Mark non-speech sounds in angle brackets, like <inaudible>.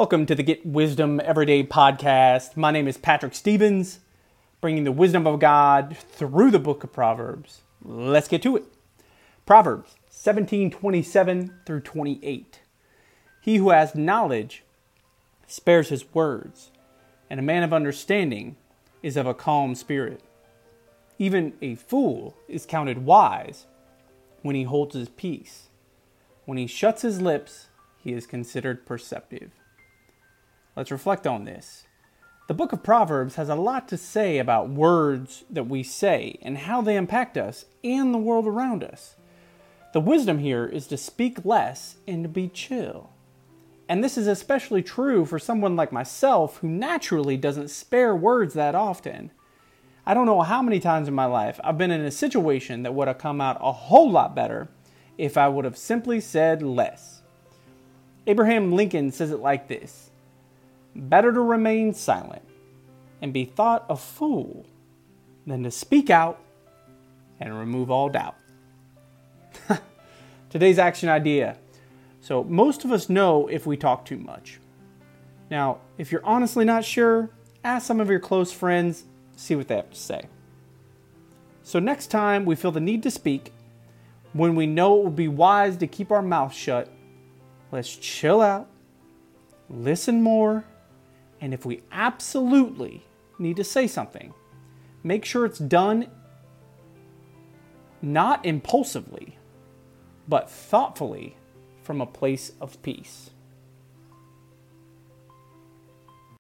Welcome to the Get Wisdom Everyday podcast. My name is Patrick Stevens, bringing the wisdom of God through the book of Proverbs. Let's get to it. Proverbs 17:27 through 28. He who has knowledge spares his words, and a man of understanding is of a calm spirit. Even a fool is counted wise when he holds his peace. When he shuts his lips, he is considered perceptive. Let's reflect on this. The book of Proverbs has a lot to say about words that we say and how they impact us and the world around us. The wisdom here is to speak less and to be chill. And this is especially true for someone like myself who naturally doesn't spare words that often. I don't know how many times in my life I've been in a situation that would have come out a whole lot better if I would have simply said less. Abraham Lincoln says it like this Better to remain silent and be thought a fool than to speak out and remove all doubt. <laughs> Today's action idea. So, most of us know if we talk too much. Now, if you're honestly not sure, ask some of your close friends, see what they have to say. So, next time we feel the need to speak, when we know it would be wise to keep our mouth shut, let's chill out, listen more, and if we absolutely need to say something, make sure it's done not impulsively, but thoughtfully from a place of peace.